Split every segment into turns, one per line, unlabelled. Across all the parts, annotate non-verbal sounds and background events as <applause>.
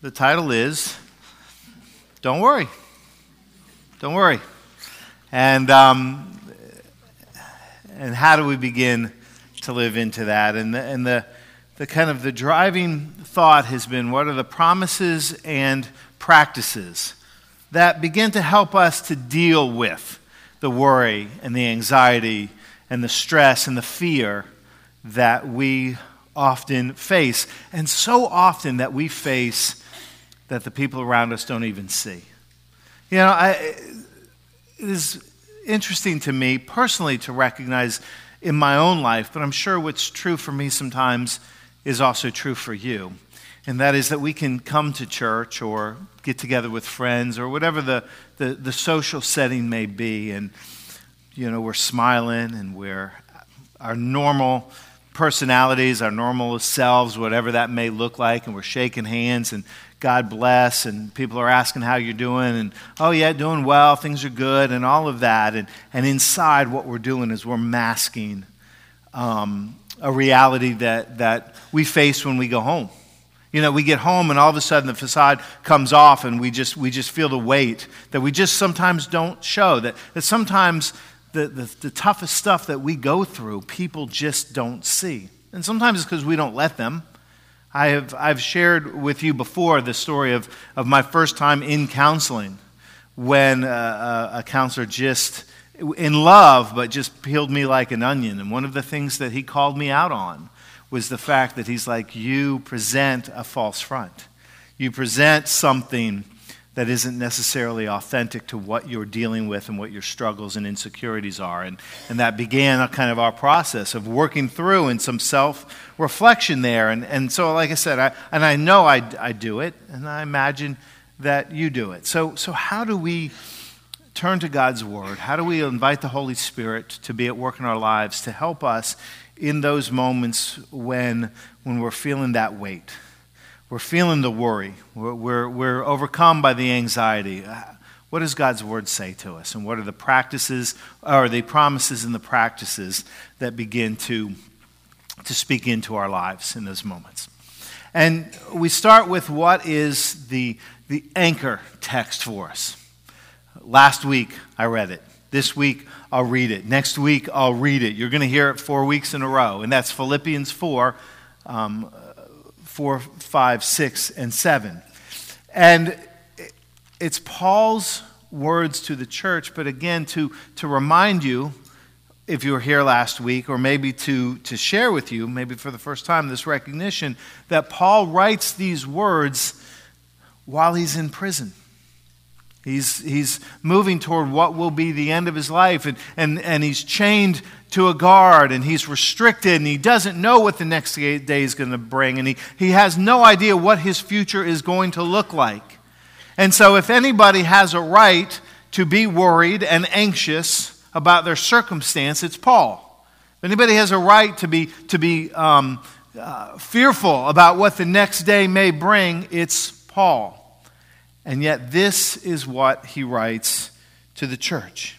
The title is Don't Worry. Don't Worry. And, um, and how do we begin to live into that? And, the, and the, the kind of the driving thought has been what are the promises and practices that begin to help us to deal with the worry and the anxiety and the stress and the fear that we often face, and so often that we face that the people around us don't even see. You know, I, it is interesting to me personally to recognize in my own life, but I'm sure what's true for me sometimes is also true for you. And that is that we can come to church or get together with friends or whatever the, the, the social setting may be, and, you know, we're smiling and we're our normal personalities, our normal selves, whatever that may look like, and we're shaking hands and God bless, and people are asking how you're doing, and oh, yeah, doing well, things are good, and all of that. And, and inside, what we're doing is we're masking um, a reality that, that we face when we go home. You know, we get home and all of a sudden the facade comes off and we just, we just feel the weight that we just sometimes don't show. That, that sometimes the, the, the toughest stuff that we go through, people just don't see. And sometimes it's because we don't let them. I have, I've shared with you before the story of, of my first time in counseling when uh, a counselor just, in love, but just peeled me like an onion. And one of the things that he called me out on was the fact that he's like, You present a false front. You present something that isn't necessarily authentic to what you're dealing with and what your struggles and insecurities are. And, and that began a kind of our process of working through and some self reflection there. And, and so, like I said, I, and I know I, I do it, and I imagine that you do it. So, so, how do we turn to God's Word? How do we invite the Holy Spirit to be at work in our lives to help us in those moments when, when we're feeling that weight? We're feeling the worry. We're, we're, we're, overcome by the anxiety. What does God's word say to us? And what are the practices, or the promises and the practices that begin to, to speak into our lives in those moments? And we start with what is the, the anchor text for us. Last week, I read it. This week, I'll read it. Next week, I'll read it. You're going to hear it four weeks in a row. And that's Philippians 4, um, 4, 5, 6, and 7. And it's Paul's words to the church, but again, to, to remind you, if you were here last week, or maybe to, to share with you, maybe for the first time, this recognition that Paul writes these words while he's in prison. He's, he's moving toward what will be the end of his life, and, and, and he's chained to a guard, and he's restricted, and he doesn't know what the next day is going to bring, and he, he has no idea what his future is going to look like. And so, if anybody has a right to be worried and anxious about their circumstance, it's Paul. If anybody has a right to be, to be um, uh, fearful about what the next day may bring, it's Paul. And yet, this is what he writes to the church.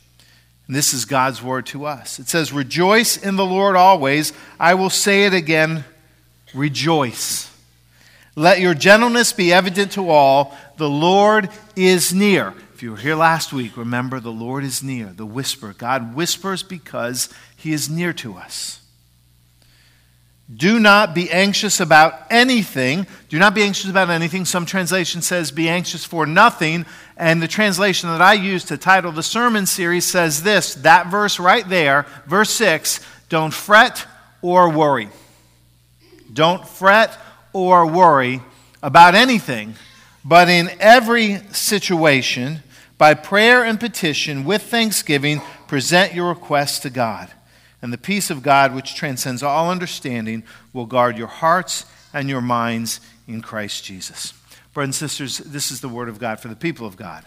And this is God's word to us. It says, Rejoice in the Lord always. I will say it again rejoice. Let your gentleness be evident to all. The Lord is near. If you were here last week, remember the Lord is near, the whisper. God whispers because he is near to us. Do not be anxious about anything. Do not be anxious about anything. Some translation says, be anxious for nothing. And the translation that I use to title the sermon series says this that verse right there, verse 6 don't fret or worry. Don't fret or worry about anything, but in every situation, by prayer and petition, with thanksgiving, present your requests to God and the peace of God, which transcends all understanding, will guard your hearts and your minds in Christ Jesus. Brothers and sisters, this is the word of God for the people of God.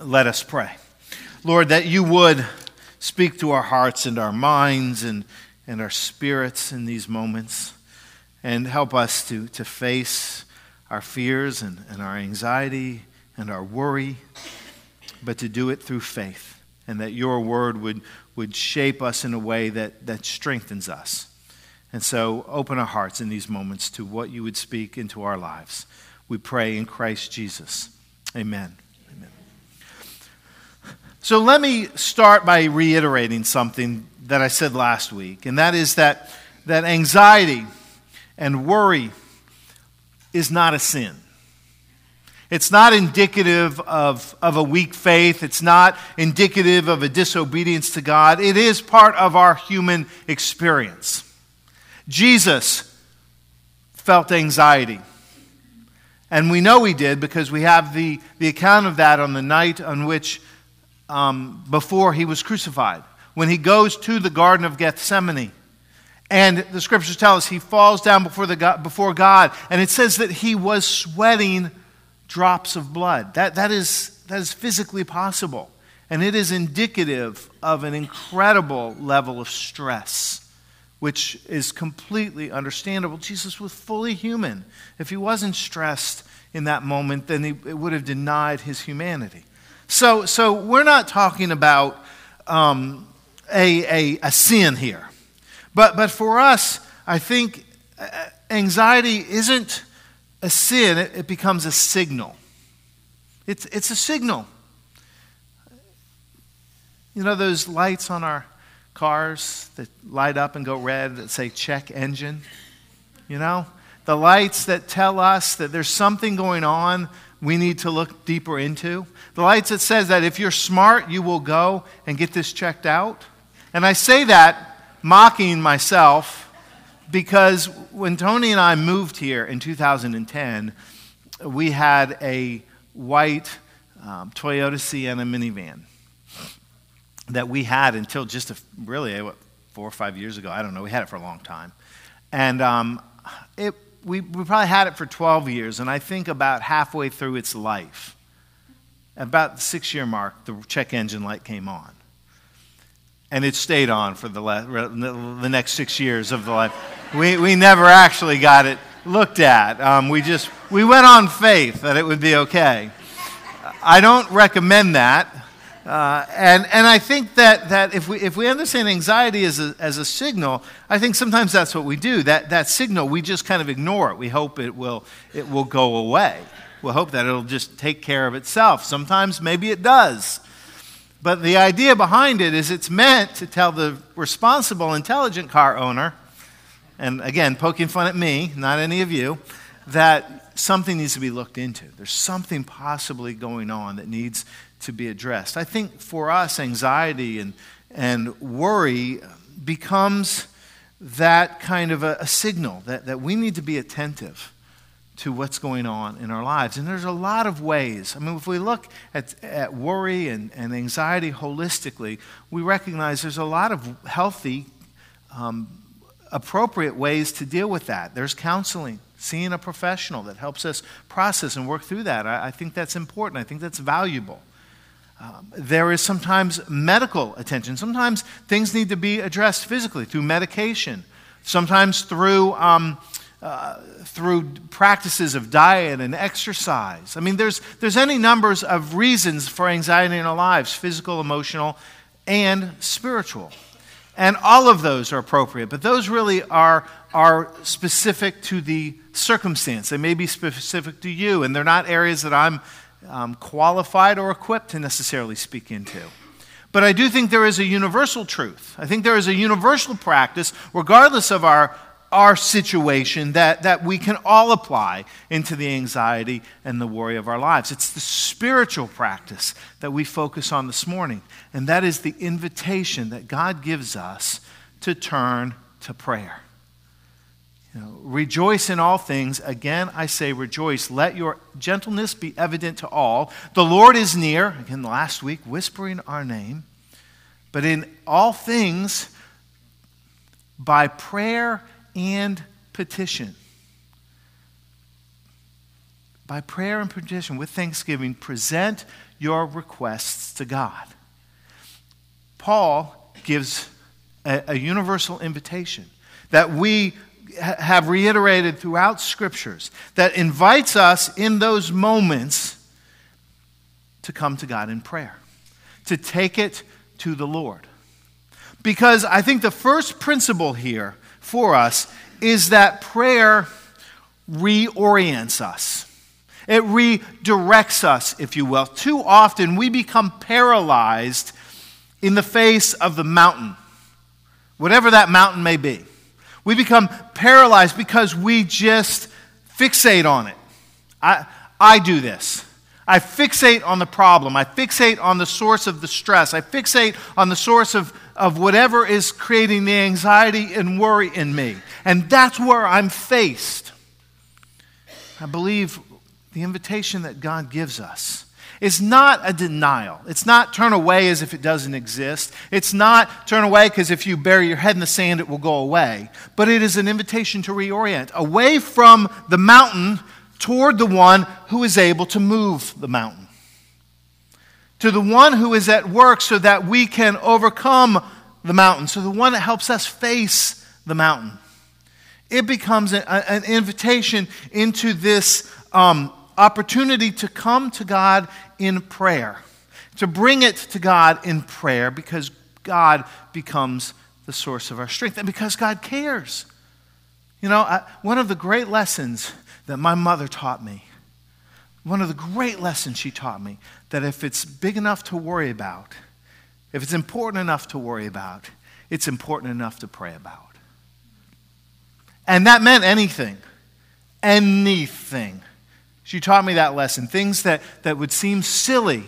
Let us pray. Lord, that you would speak to our hearts and our minds and, and our spirits in these moments and help us to, to face our fears and, and our anxiety and our worry, but to do it through faith, and that your word would would shape us in a way that, that strengthens us. And so open our hearts in these moments to what you would speak into our lives. We pray in Christ Jesus. Amen. Amen. So let me start by reiterating something that I said last week, and that is that, that anxiety and worry is not a sin. It's not indicative of, of a weak faith. It's not indicative of a disobedience to God. It is part of our human experience. Jesus felt anxiety. And we know he did because we have the, the account of that on the night on which, um, before he was crucified, when he goes to the Garden of Gethsemane. And the scriptures tell us he falls down before, the God, before God, and it says that he was sweating drops of blood. That, that, is, that is physically possible. And it is indicative of an incredible level of stress which is completely understandable. Jesus was fully human. If he wasn't stressed in that moment, then he would have denied his humanity. So, so we're not talking about um, a, a, a sin here. But, but for us, I think uh, anxiety isn't a sin, it, it becomes a signal. It's, it's a signal. You know those lights on our cars that light up and go red that say check engine. You know? The lights that tell us that there's something going on we need to look deeper into. The lights that says that if you're smart, you will go and get this checked out. And I say that mocking myself because when Tony and I moved here in 2010, we had a white um, Toyota Sienna minivan that we had until just a, really what, four or five years ago. I don't know. We had it for a long time. And um, it, we, we probably had it for 12 years, and I think about halfway through its life, about the six year mark, the check engine light came on. And it stayed on for the, the next six years of the life. We, we never actually got it looked at. Um, we just we went on faith that it would be okay. I don't recommend that. Uh, and, and I think that, that if, we, if we understand anxiety as a, as a signal, I think sometimes that's what we do. That, that signal, we just kind of ignore it. We hope it will, it will go away. We'll hope that it'll just take care of itself. Sometimes maybe it does. But the idea behind it is it's meant to tell the responsible, intelligent car owner, and again, poking fun at me, not any of you, that something needs to be looked into. There's something possibly going on that needs to be addressed. I think for us, anxiety and, and worry becomes that kind of a, a, signal that, that we need to be attentive to what's going on in our lives. And there's a lot of ways. I mean, if we look at, at worry and, and anxiety holistically, we recognize there's a lot of healthy, um, appropriate ways to deal with that. There's counseling seeing a professional that helps us process and work through that. I, I think that's important. I think that's valuable. Um, there is sometimes medical attention. Sometimes things need to be addressed physically through medication, sometimes through, um, uh, through practices of diet and exercise. I mean, there's, there's any numbers of reasons for anxiety in our lives physical, emotional, and spiritual. And all of those are appropriate, but those really are, are specific to the circumstance. They may be specific to you, and they're not areas that I'm um, qualified or equipped to necessarily speak into. But I do think there is a universal truth. I think there is a universal practice, regardless of our, our situation, that, that we can all apply into the anxiety and the worry of our lives. It's the spiritual practice that we focus on this morning, and that is the invitation that God gives us to turn to prayer. You know, rejoice in all things. Again, I say rejoice. Let your gentleness be evident to all. The Lord is near. Again, last week, whispering our name. But in all things, by prayer and petition. By prayer and petition, with thanksgiving, present your requests to God. Paul gives a, a universal invitation that we have reiterated throughout scriptures that invites us in those moments to come to God in prayer, to take it to the Lord. Because I think the first principle here for us is that prayer reorients us. It redirects us, if you will. Too often we become paralyzed in the face of the mountain, whatever that mountain may be. We become paralyzed because we just fixate on it. I, I do this. I fixate on the problem. I fixate on the source of the stress. I fixate on the source of, of whatever is creating the anxiety and worry in me. And that's where I'm faced. I believe the invitation that God gives us is not a denial. It's not turn away as if it doesn't exist. It's not turn away because if you bury your head in the sand, it will go away. But it is an invitation to reorient away from the mountain toward the one who is able to move the mountain. To the one who is at work so that we can overcome the mountain. So the one that helps us face the mountain. It becomes a, an invitation into this um, opportunity to come to God in prayer, to bring it to God in prayer because God becomes the source of our strength and because God cares. You know, I, one of the great lessons that my mother taught me, one of the great lessons she taught me, that if it's big enough to worry about, if it's important enough to worry about, it's important enough to pray about. And that meant anything. Anything. She taught me that lesson. Things that, that would seem silly,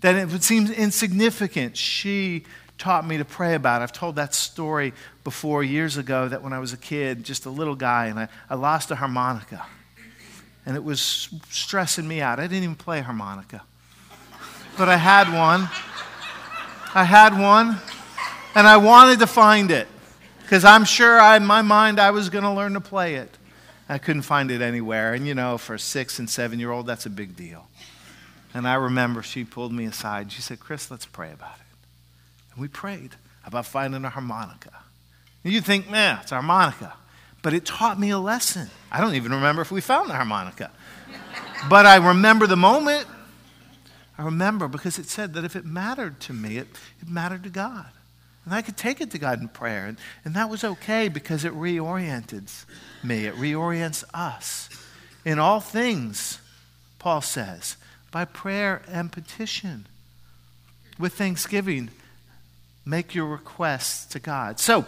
that it would seem insignificant, she taught me to pray about. I've told that story before years ago that when I was a kid, just a little guy, and I, I lost a harmonica. And it was stressing me out. I didn't even play harmonica. But I had one. I had one, and I wanted to find it because I'm sure I, in my mind I was going to learn to play it. I couldn't find it anywhere. And you know, for a six and seven year old, that's a big deal. And I remember she pulled me aside she said, Chris, let's pray about it. And we prayed about finding a harmonica. And you think, man, it's harmonica. But it taught me a lesson. I don't even remember if we found the harmonica. but I remember the moment. I remember because it said that if it mattered to me, it, it mattered to God. And I could take it to God in prayer. And, and that was okay because it reoriented me, it reorients us. In all things, Paul says, by prayer and petition, with thanksgiving, make your requests to God. So,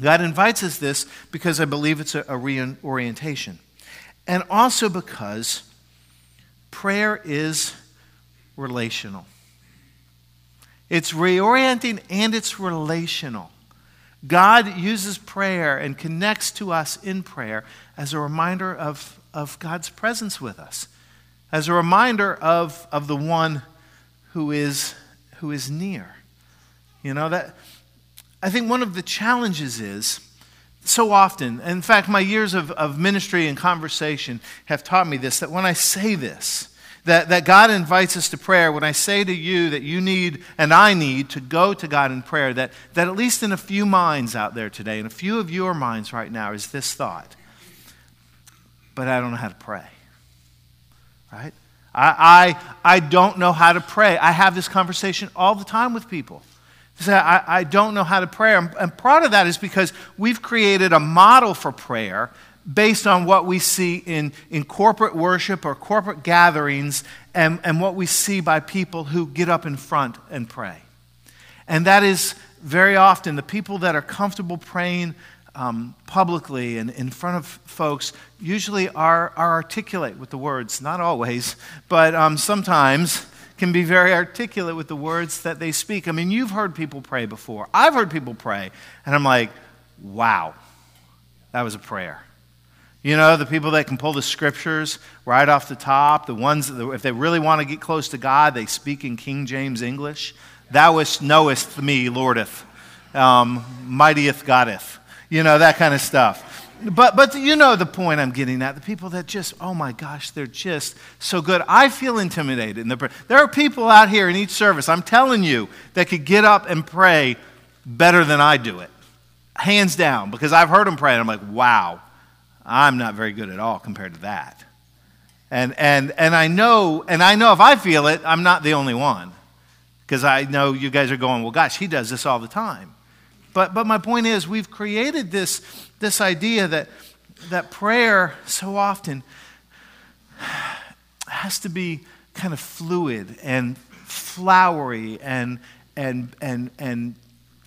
God invites us this because I believe it's a, a reorientation. And also because prayer is relational. It's reorienting and it's relational. God uses prayer and connects to us in prayer as a reminder of, of God's presence with us, as a reminder of, of the one who is, who is near. You know, that I think one of the challenges is so often, in fact, my years of, of ministry and conversation have taught me this that when I say this, that, that God invites us to prayer, when I say to you that you need and I need to go to God in prayer, that, that at least in a few minds out there today, in a few of your minds right now, is this thought. But I don't know how to pray. Right? I, I, I don't know how to pray. I have this conversation all the time with people. Say, I, I don't know how to pray. And part of that is because we've created a model for prayer based on what we see in, in corporate worship or corporate gatherings and, and what we see by people who get up in front and pray. And that is very often the people that are comfortable praying um, publicly and in front of folks usually are, are articulate with the words. Not always, but um, sometimes can be very articulate with the words that they speak. I mean, you've heard people pray before. I've heard people pray, and I'm like, wow, that was a prayer. You know, the people that can pull the scriptures right off the top, the ones that, if they really want to get close to God, they speak in King James English. Thou knowest me, Lordeth, um, mightieth Goddeth, you know, that kind of stuff. But, but you know the point I'm getting at. The people that just, oh my gosh, they're just so good. I feel intimidated. In the, there are people out here in each service, I'm telling you, that could get up and pray better than I do it. Hands down, because I've heard them pray, and I'm like, wow I'm not very good at all compared to that. And, and, and I know, and I know if I feel it, I'm not the only one. Because I know you guys are going, well, gosh, he does this all the time. But, but my point is, we've created this, this idea that, that prayer so often has to be kind of fluid and flowery and, and, and, and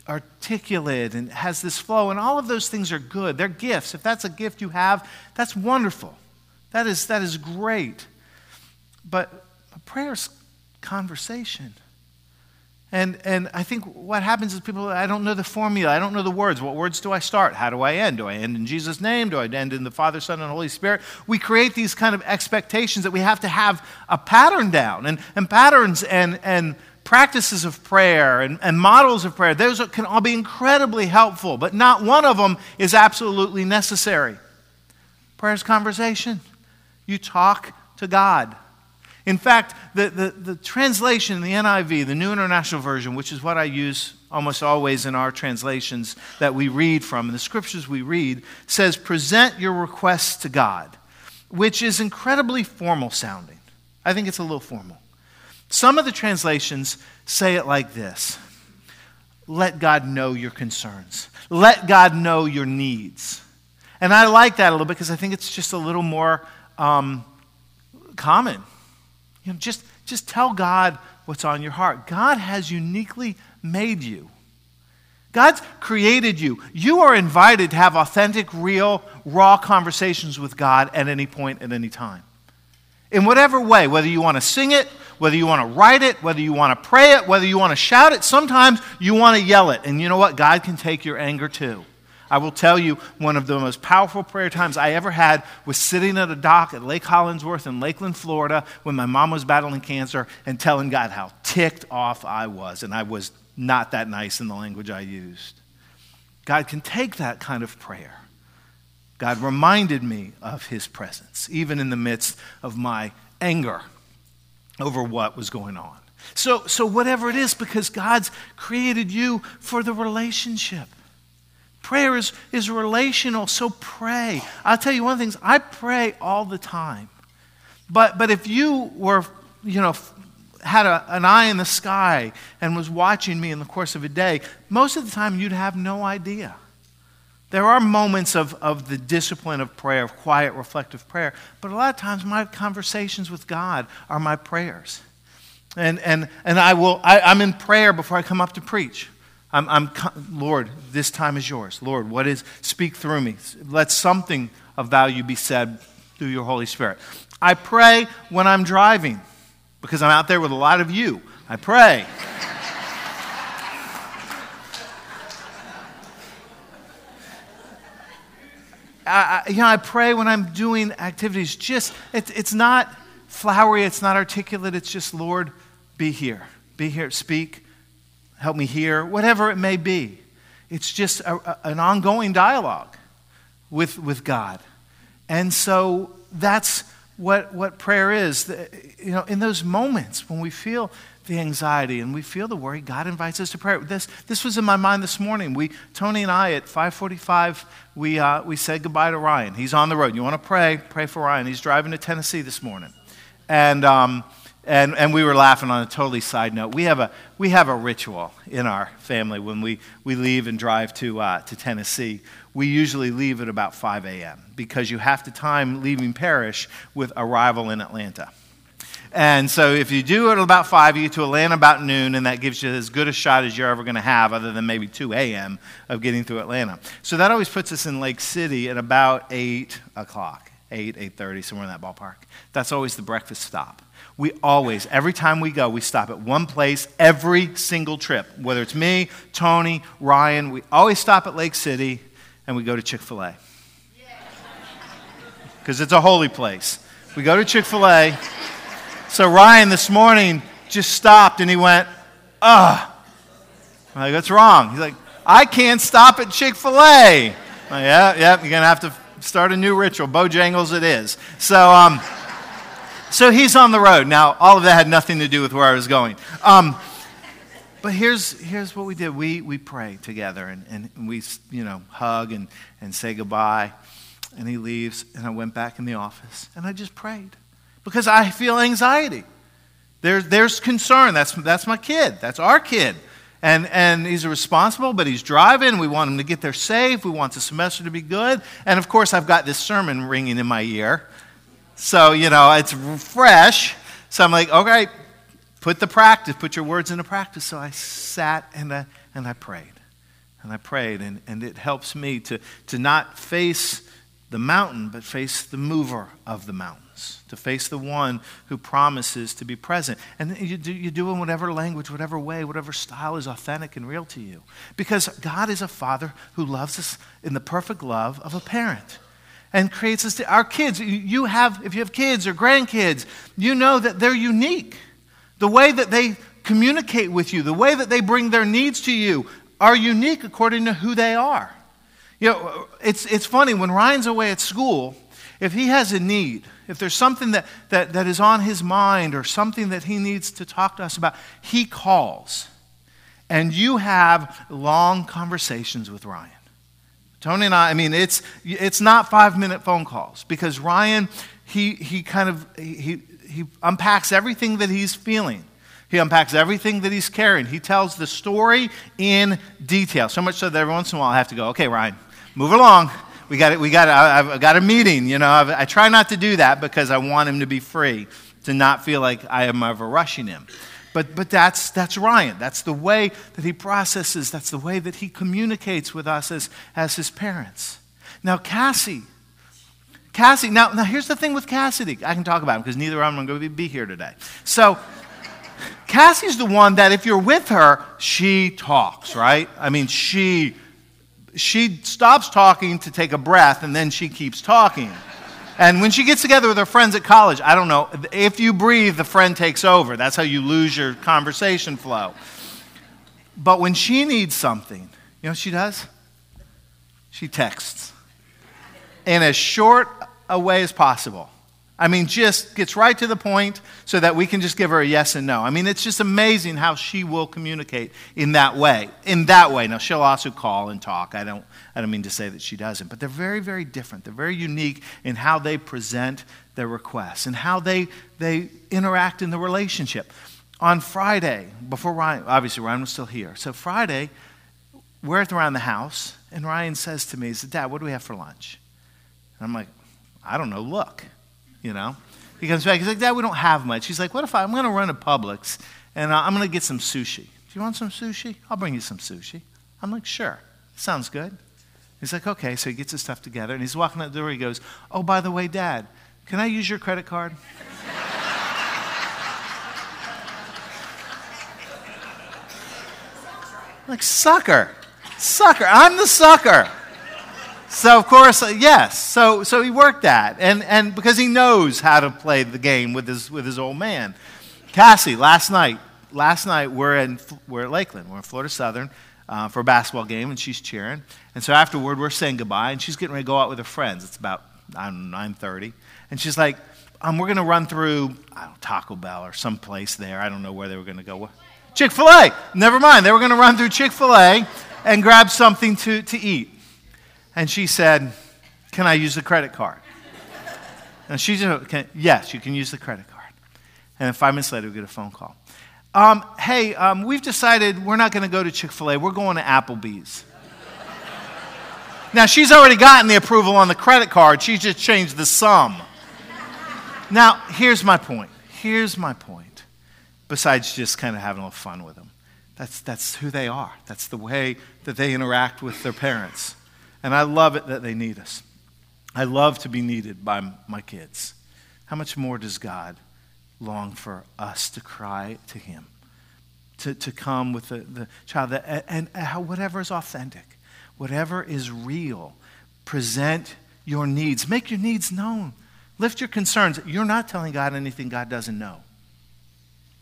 articulate and has this flow, and all of those things are good. They're gifts. If that's a gift you have, that's wonderful. That is, that is great. But prayer is conversation. And, and I think what happens is people, I don't know the formula. I don't know the words. What words do I start? How do I end? Do I end in Jesus' name? Do I end in the Father, Son, and Holy Spirit? We create these kind of expectations that we have to have a pattern down. And, and patterns and, and practices of prayer and, and models of prayer, those can all be incredibly helpful, but not one of them is absolutely necessary. Prayer is conversation. You talk to God. In fact, the, the, the translation, the NIV, the New International Version, which is what I use almost always in our translations that we read from, and the scriptures we read, says, present your requests to God, which is incredibly formal sounding. I think it's a little formal. Some of the translations say it like this Let God know your concerns, let God know your needs. And I like that a little bit because I think it's just a little more um, common. You know, just, just tell God what's on your heart. God has uniquely made you. God's created you. You are invited to have authentic, real, raw conversations with God at any point, at any time. In whatever way, whether you want to sing it, whether you want to write it, whether you want to pray it, whether you want to shout it, sometimes you want to yell it. And you know what? God can take your anger too. I will tell you, one of the most powerful prayer times I ever had was sitting at a dock at Lake Hollingsworth in Lakeland, Florida, when my mom was battling cancer and telling God how ticked off I was. And I was not that nice in the language I used. God can take that kind of prayer. God reminded me of his presence, even in the midst of my anger over what was going on. So, so whatever it is, because God's created you for the relationship. Prayer is, is relational, so pray. I'll tell you one of the things, I pray all the time. But, but if you were, you know, had a, an eye in the sky and was watching me in the course of a day, most of the time you'd have no idea. There are moments of, of the discipline of prayer, of quiet, reflective prayer, but a lot of times my conversations with God are my prayers. And, and, and I will, I, I'm in prayer before I come up to preach. I'm, I'm, Lord, this time is yours. Lord, what is, speak through me. Let something of value be said through your Holy Spirit. I pray when I'm driving because I'm out there with a lot of you. I pray. <laughs> I, you know, I pray when I'm doing activities. Just, it, it's not flowery, it's not articulate. It's just, Lord, be here. Be here. Speak. Help me hear. Whatever it may be. It's just a, a, an ongoing dialogue with, with God. And so that's what, what prayer is. You know, in those moments when we feel the anxiety and we feel the worry, God invites us to pray. This, this was in my mind this morning. We, Tony and I, at 545, we, uh, we said goodbye to Ryan. He's on the road. You want to pray? Pray for Ryan. He's driving to Tennessee this morning. And, um, and, and we were laughing on a totally side note. We have a, we have a ritual in our family when we, we leave and drive to, uh, to Tennessee. We usually leave at about 5 a.m. because you have to time leaving Parrish with arrival in Atlanta. And so if you do it at about 5, you get to Atlanta about noon, and that gives you as good a shot as you're ever going to have, other than maybe 2 a.m. of getting through Atlanta. So that always puts us in Lake City at about 8 o'clock, 8, 8.30, somewhere in that ballpark. That's always the breakfast stop. We always, every time we go, we stop at one place every single trip. Whether it's me, Tony, Ryan, we always stop at Lake City and we go to Chick fil A. Because <laughs> it's a holy place. We go to Chick fil A so Ryan this morning just stopped and he went, ah. I'm like, what's wrong? He's like, I can't stop at Chick fil A. Like, yeah, yeah, you're going to have to start a new ritual. Bojangles it is. So, um, so he's on the road. Now, all of that had nothing to do with where I was going. Um, but here's, here's what we did. We, we pray together and, and we, you know, hug and, and say goodbye. And he leaves and I went back in the office and I just prayed because I feel anxiety. There, there's concern. That's, that's my kid. That's our kid. And, and he's responsible, but he's driving. We want him to get there safe. We want the semester to be good. And of course, I've got this sermon ringing in my ear. So, you know, it's fresh. So I'm like, okay, put the practice, put your words into practice. So I sat and I, and I prayed. And I prayed, and, and it helps me to, to not face the mountain, but face the mover of the mountains, to face the one who promises to be present. And you do, you do in whatever language, whatever way, whatever style is authentic and real to you. Because God is a father who loves us in the perfect love of a parent and creates us. To, our kids, you have, if you have kids or grandkids, you know that they're unique. The way that they communicate with you, the way that they bring their needs to you, are unique according to who they are. You know, it's, it's funny, when Ryan's away at school, if he has a need, if there's something that, that, that is on his mind or something that he needs to talk to us about, he calls. And you have long conversations with Ryan. Tony and I, I mean, it's, it's not five minute phone calls because Ryan, he, he kind of, he, he unpacks everything that he's feeling. He unpacks everything that he's carrying. He tells the story in detail. So much so that every once in a while I have to go, okay, Ryan, move along. We got it. We got. I've got a meeting. You know, I've, i try not to do that because I want him to be free, to not feel like I am ever rushing him. But but that's that's Ryan. That's the way that he processes. That's the way that he communicates with us as as his parents. Now Cassie. Cassie. Now now here's the thing with Cassidy. I can talk about him because neither of them are going to be here today. So. Cassie's the one that if you're with her, she talks, right? I mean, she she stops talking to take a breath and then she keeps talking. And when she gets together with her friends at college, I don't know, if you breathe, the friend takes over. That's how you lose your conversation flow. But when she needs something, you know what she does? She texts in as short a way as possible. I mean, just gets right to the point so that we can just give her a yes and no. I mean, it's just amazing how she will communicate in that way. In that way. Now, she'll also call and talk. I don't, I don't mean to say that she doesn't, but they're very, very different. They're very unique in how they present their requests and how they, they interact in the relationship. On Friday, before Ryan, obviously Ryan was still here. So Friday, we're around the house, and Ryan says to me, he said, Dad, what do we have for lunch? And I'm like, I don't know, look you know. He comes back, he's like, Dad, we don't have much. He's like, what if I, I'm going to run a Publix and uh, I'm going to get some sushi. Do you want some sushi? I'll bring you some sushi. I'm like, sure. Sounds good. He's like, okay. So he gets his stuff together and he's walking out the door. He goes, oh, by the way, Dad, can I use your credit card? <laughs> like, sucker. Sucker. I'm the sucker. So, of course, uh, yes. So, so he worked that. And, and because he knows how to play the game with his, with his old man. Cassie, last night, last night we're, in, we're at Lakeland. We're in Florida Southern uh, for a basketball game, and she's cheering. And so afterward, we're saying goodbye, and she's getting ready to go out with her friends. It's about 9.30. And she's like, um, we're going to run through know, Taco Bell or some place there. I don't know where they were going to go. Chick fil A. Never mind. They were going to run through Chick fil A and grab something to, to eat. And she said, Can I use the credit card? And she said, Yes, you can use the credit card. And then five minutes later, we get a phone call. Um, hey, um, we've decided we're not going to go to Chick fil A, we're going to Applebee's. now, she's already gotten the approval on the credit card, she just changed the sum. Now, here's my point. Here's my point. Besides just kind of having a little fun with them, that's, that's who they are. That's the way that they interact with their parents. And I love it that they need us. I love to be needed by my kids. How much more does God long for us to cry to Him? To, to come with the, the child, that, and, and whatever is authentic, whatever is real, present your needs. Make your needs known. Lift your concerns. You're not telling God anything God doesn't know,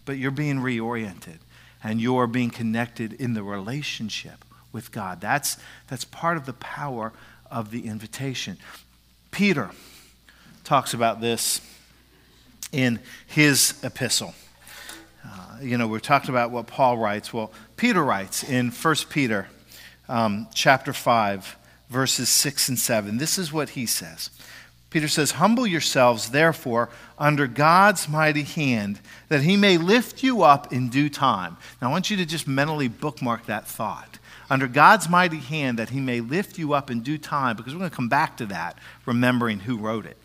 but you're being reoriented and you're being connected in the relationship with God. That's, that's part of the power of the invitation. Peter talks about this in his epistle. Uh, you know, we're talking about what Paul writes. Well, Peter writes in 1 Peter um, chapter 5, verses 6 and 7. This is what he says Peter says, Humble yourselves, therefore, under God's mighty hand, that he may lift you up in due time. Now, I want you to just mentally bookmark that thought. Under God's mighty hand, that he may lift you up in due time, because we're going to come back to that, remembering who wrote it.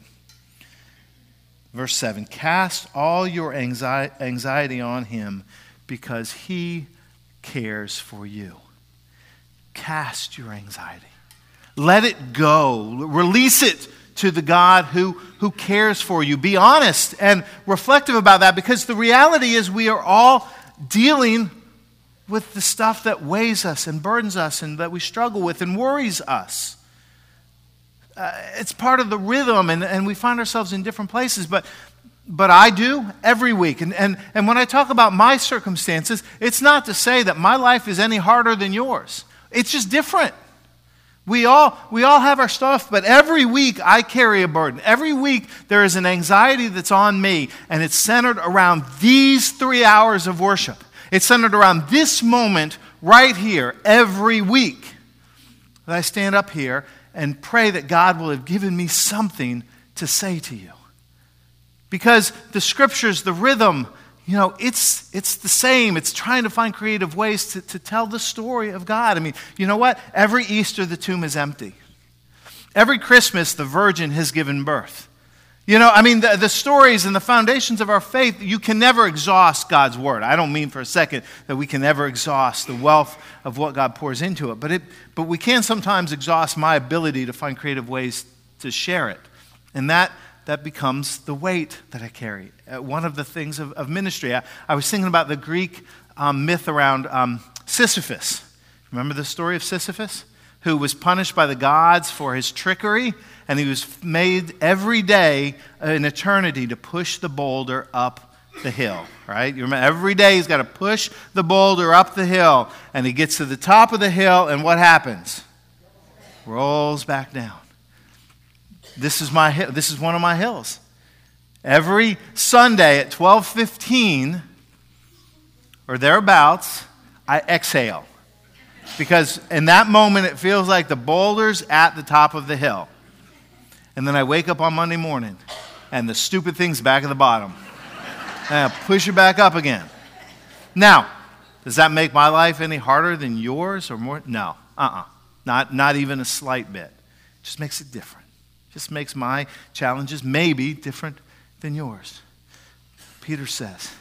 Verse 7 Cast all your anxiety on him, because he cares for you. Cast your anxiety. Let it go. Release it to the God who, who cares for you. Be honest and reflective about that because the reality is we are all dealing with the stuff that weighs us and burdens us and that we struggle with and worries us. Uh, it's part of the rhythm, and, and we find ourselves in different places. But, but I do every week. And, and, and when I talk about my circumstances, it's not to say that my life is any harder than yours, it's just different. We all, we all have our stuff, but every week I carry a burden. Every week there is an anxiety that's on me, and it's centered around these three hours of worship. It's centered around this moment right here every week. That I stand up here and pray that God will have given me something to say to you. Because the scriptures, the rhythm, you know, it's, it's the same. It's trying to find creative ways to, to tell the story of God. I mean, you know what? Every Easter, the tomb is empty. Every Christmas, the Virgin has given birth. You know, I mean, the, the stories and the foundations of our faith, you can never exhaust God's word. I don't mean for a second that we can never exhaust the wealth of what God pours into it, but, it, but we can sometimes exhaust my ability to find creative ways to share it. And that that becomes the weight that I carry. Uh, one of the things of, of ministry. I, I, was thinking about the Greek um, myth around um, Sisyphus. Remember the story of Sisyphus? Who was punished by the gods for his trickery, and he was made every day an eternity to push the boulder up the hill, right? You remember, every day he's got to push the boulder up the hill, and he gets to the top of the hill, and what happens? Rolls back down. This is, my, hill. this is one of my hills. Every Sunday at 12:15 or thereabouts, I exhale. Because in that moment it feels like the boulder's at the top of the hill. And then I wake up on Monday morning and the stupid thing's back at the bottom. And I push it back up again. Now, does that make my life any harder than yours or more? No. Uh-uh. Not, not even a slight bit. It just makes it different. Just makes my challenges maybe different than yours. Peter says,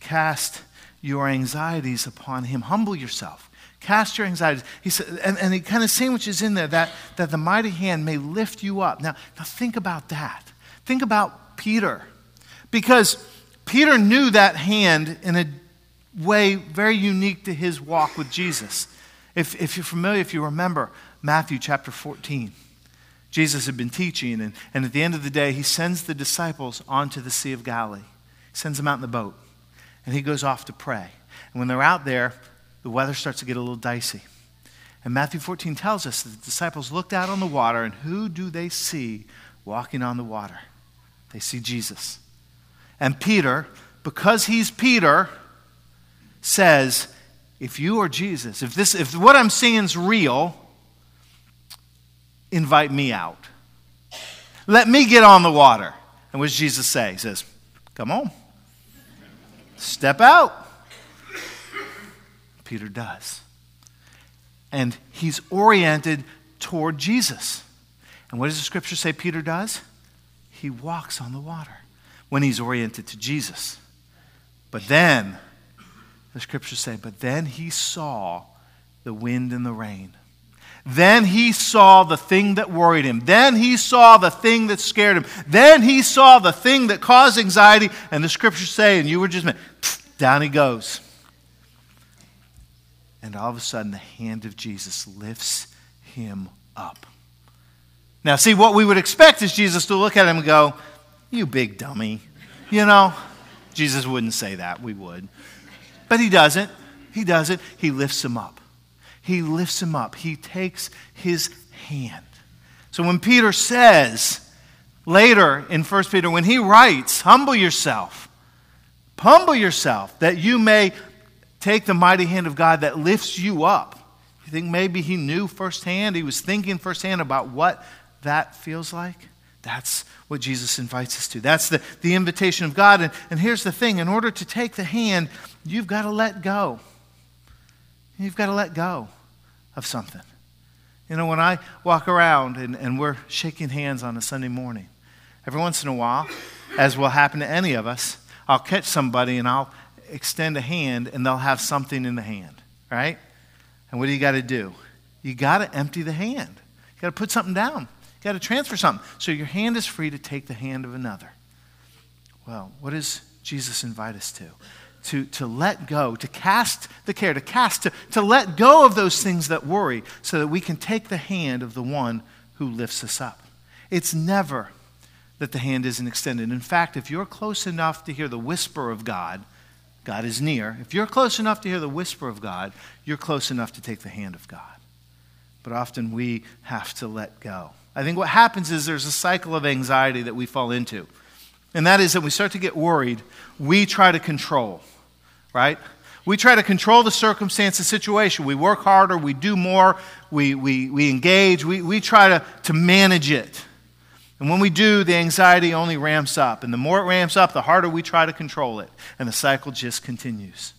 Cast your anxieties upon him. Humble yourself. Cast your anxieties. He said, and, and he kind of sandwiches in there that, that the mighty hand may lift you up. Now, now think about that. Think about Peter. Because Peter knew that hand in a way very unique to his walk with Jesus. If, if you're familiar, if you remember Matthew chapter 14. Jesus had been teaching, and, and at the end of the day, he sends the disciples onto the Sea of Galilee. He sends them out in the boat, and he goes off to pray. And when they're out there, the weather starts to get a little dicey. And Matthew 14 tells us that the disciples looked out on the water, and who do they see walking on the water? They see Jesus. And Peter, because he's Peter, says, If you are Jesus, if, this, if what I'm seeing is real, invite me out. Let me get on the water. And what does Jesus say? He says, Come on, step out. Peter does. And he's oriented toward Jesus. And what does the scripture say Peter does? He walks on the water when he's oriented to Jesus. But then, the scriptures say, but then he saw the wind and the rain. Then he saw the thing that worried him. Then he saw the thing that scared him. Then he saw the thing that caused anxiety. And the scriptures say, and you were just, down he goes. And all of a sudden, the hand of Jesus lifts him up. Now, see, what we would expect is Jesus to look at him and go, You big dummy. You know, Jesus wouldn't say that. We would. But he doesn't. He doesn't. He lifts him up. He lifts him up, he takes his hand. So when Peter says later in 1 Peter, when he writes, humble yourself, humble yourself that you may take the mighty hand of God that lifts you up. You think maybe he knew firsthand, he was thinking firsthand about what that feels like? That's what Jesus invites us to. That's the, the invitation of God. And, and here's the thing in order to take the hand, you've got to let go. You've got to let go of something. You know, when I walk around and, and we're shaking hands on a Sunday morning, every once in a while, as will happen to any of us, I'll catch somebody and I'll extend a hand and they'll have something in the hand, right? And what do you got to do? You got to empty the hand. You got to put something down. You got to transfer something. So your hand is free to take the hand of another. Well, what does Jesus invite us to? To, to let go, to cast the care, to cast, to, to let go of those things that worry so that we can take the hand of the one who lifts us up. It's never that the hand isn't extended. In fact, if you're close enough to hear the whisper of God, God is near. If you're close enough to hear the whisper of God, you're close enough to take the hand of God. But often we have to let go. I think what happens is there's a cycle of anxiety that we fall into. And that is that we start to get worried, we try to control, right? We try to control the circumstance, the situation. We work harder, we do more, we, we, we engage, we, we try to, to manage it. And when we do, the anxiety only ramps up. And the more it ramps up, the harder we try to control it. And the cycle just continues.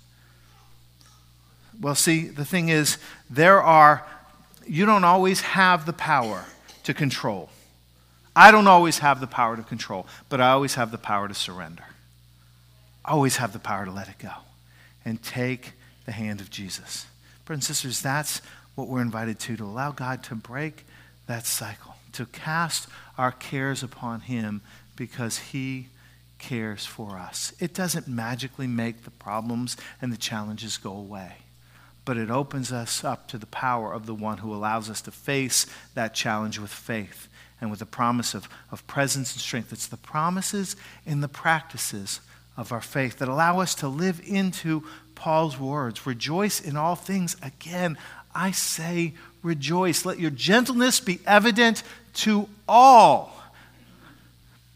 Well, see, the thing is, there are, you don't always have the power to control. I don't always have the power to control, but I always have the power to surrender. I always have the power to let it go and take the hand of Jesus. Brothers and sisters, that's what we're invited to, to allow God to break that cycle to cast our cares upon Him because He cares for us. It doesn't magically make the problems and the challenges go away, but it opens us up to the power of the one who allows us to face that challenge with faith and with the promise of, of presence and strength. It's the promises and the practices of our faith that allow us to live into Paul's words rejoice in all things. Again, I say rejoice. Let your gentleness be evident to all.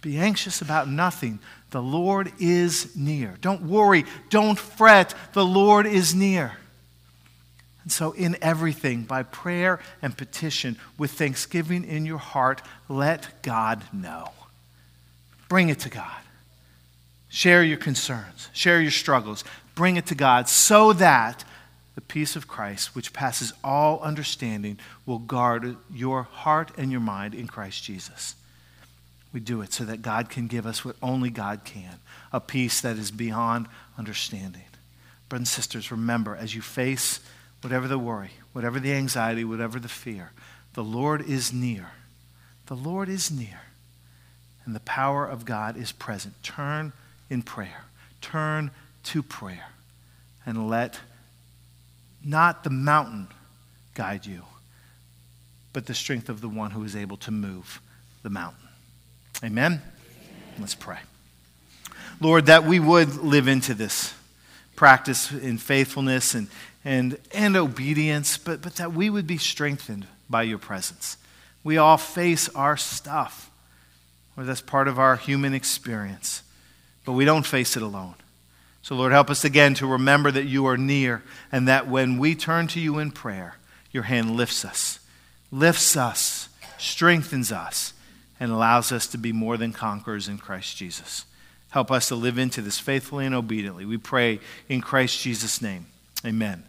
Be anxious about nothing. The Lord is near. Don't worry. Don't fret. The Lord is near. And so, in everything, by prayer and petition, with thanksgiving in your heart, let God know. Bring it to God. Share your concerns, share your struggles. Bring it to God so that the peace of Christ, which passes all understanding, will guard your heart and your mind in Christ Jesus. We do it so that God can give us what only God can a peace that is beyond understanding. Brothers and sisters, remember as you face whatever the worry, whatever the anxiety, whatever the fear, the Lord is near. The Lord is near. And the power of God is present. Turn in prayer, turn to prayer, and let not the mountain guide you, but the strength of the one who is able to move the mountain. Amen? Amen? Let's pray. Lord, that we would live into this practice in faithfulness and, and, and obedience, but, but that we would be strengthened by your presence. We all face our stuff, or that's part of our human experience, but we don't face it alone. So, Lord, help us again to remember that you are near and that when we turn to you in prayer, your hand lifts us, lifts us, strengthens us, and allows us to be more than conquerors in Christ Jesus. Help us to live into this faithfully and obediently. We pray in Christ Jesus' name. Amen.